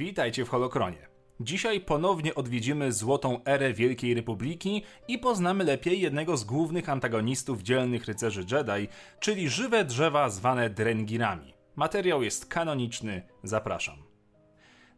Witajcie w Holokronie. Dzisiaj ponownie odwiedzimy złotą erę Wielkiej Republiki i poznamy lepiej jednego z głównych antagonistów dzielnych rycerzy Jedi, czyli żywe drzewa zwane Drengirami. Materiał jest kanoniczny, zapraszam.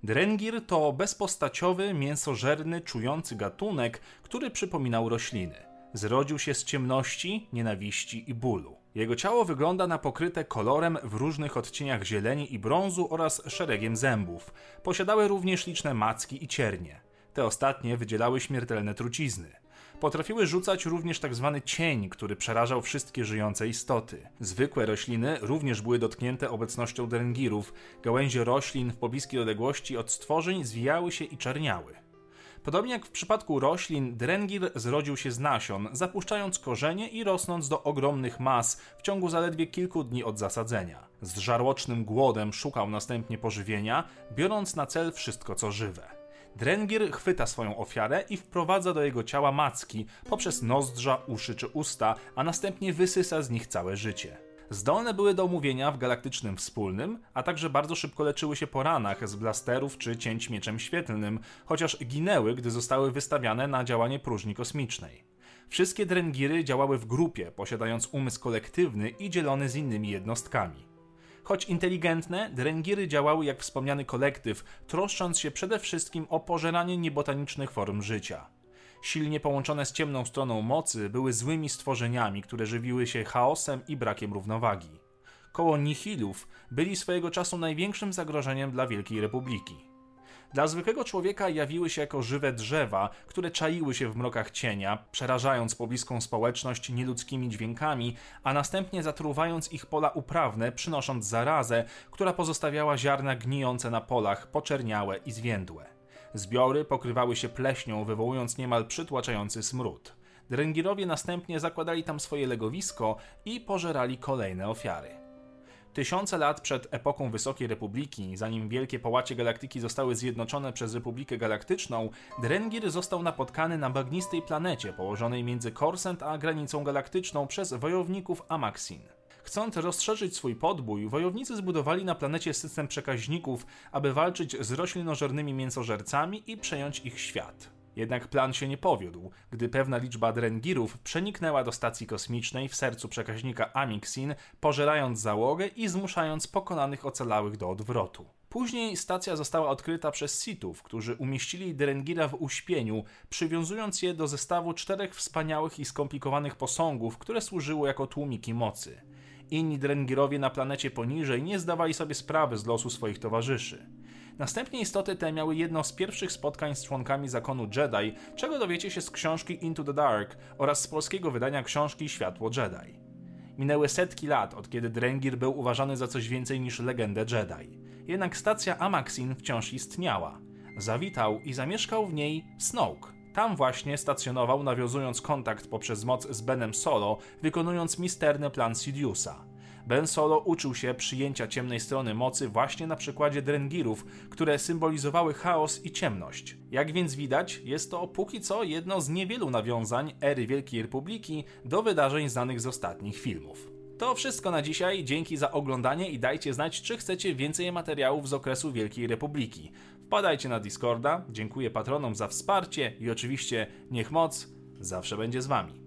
Drengir to bezpostaciowy, mięsożerny, czujący gatunek, który przypominał rośliny. Zrodził się z ciemności, nienawiści i bólu. Jego ciało wygląda na pokryte kolorem w różnych odcieniach zieleni i brązu oraz szeregiem zębów. Posiadały również liczne macki i ciernie. Te ostatnie wydzielały śmiertelne trucizny. Potrafiły rzucać również tzw. Tak cień, który przerażał wszystkie żyjące istoty. Zwykłe rośliny również były dotknięte obecnością drengirów. Gałęzie roślin w pobliskiej odległości od stworzeń zwijały się i czerniały. Podobnie jak w przypadku roślin, drengir zrodził się z nasion, zapuszczając korzenie i rosnąc do ogromnych mas w ciągu zaledwie kilku dni od zasadzenia. Z żarłocznym głodem szukał następnie pożywienia, biorąc na cel wszystko co żywe. Drengir chwyta swoją ofiarę i wprowadza do jego ciała macki poprzez nozdrza, uszy czy usta, a następnie wysysa z nich całe życie. Zdolne były do mówienia w galaktycznym wspólnym, a także bardzo szybko leczyły się po ranach z blasterów czy cięć mieczem świetlnym, chociaż ginęły, gdy zostały wystawiane na działanie próżni kosmicznej. Wszystkie Drengiry działały w grupie, posiadając umysł kolektywny i dzielony z innymi jednostkami. Choć inteligentne, Drengiry działały jak wspomniany kolektyw, troszcząc się przede wszystkim o pożeranie niebotanicznych form życia silnie połączone z ciemną stroną mocy, były złymi stworzeniami, które żywiły się chaosem i brakiem równowagi. Koło Nihilów byli swojego czasu największym zagrożeniem dla Wielkiej Republiki. Dla zwykłego człowieka jawiły się jako żywe drzewa, które czaiły się w mrokach cienia, przerażając pobliską społeczność nieludzkimi dźwiękami, a następnie zatruwając ich pola uprawne, przynosząc zarazę, która pozostawiała ziarna gnijące na polach, poczerniałe i zwiędłe. Zbiory pokrywały się pleśnią, wywołując niemal przytłaczający smród. Drengirowie następnie zakładali tam swoje legowisko i pożerali kolejne ofiary. Tysiące lat przed epoką Wysokiej Republiki, zanim wielkie połacie galaktyki zostały zjednoczone przez Republikę Galaktyczną, Drengir został napotkany na bagnistej planecie położonej między Korsent a granicą galaktyczną przez wojowników Amaxin. Chcąc rozszerzyć swój podbój, wojownicy zbudowali na planecie system przekaźników, aby walczyć z roślinożernymi mięsożercami i przejąć ich świat. Jednak plan się nie powiódł, gdy pewna liczba Drengirów przeniknęła do stacji kosmicznej w sercu przekaźnika Amixin, pożerając załogę i zmuszając pokonanych ocalałych do odwrotu. Później stacja została odkryta przez Sithów, którzy umieścili Drengira w uśpieniu, przywiązując je do zestawu czterech wspaniałych i skomplikowanych posągów, które służyły jako tłumiki mocy. Inni Drengirowie na planecie poniżej nie zdawali sobie sprawy z losu swoich towarzyszy. Następnie istoty te miały jedno z pierwszych spotkań z członkami zakonu Jedi, czego dowiecie się z książki Into the Dark oraz z polskiego wydania książki Światło Jedi. Minęły setki lat, od kiedy Drengir był uważany za coś więcej niż legendę Jedi. Jednak stacja Amaxin wciąż istniała. Zawitał i zamieszkał w niej Snoke, tam właśnie stacjonował, nawiązując kontakt poprzez moc z Benem Solo, wykonując misterny plan Sidiousa. Ben Solo uczył się przyjęcia ciemnej strony mocy właśnie na przykładzie Drengirów, które symbolizowały chaos i ciemność. Jak więc widać, jest to póki co jedno z niewielu nawiązań ery Wielkiej Republiki do wydarzeń znanych z ostatnich filmów. To wszystko na dzisiaj, dzięki za oglądanie i dajcie znać, czy chcecie więcej materiałów z okresu Wielkiej Republiki. Wpadajcie na Discorda, dziękuję patronom za wsparcie i oczywiście niech moc zawsze będzie z wami.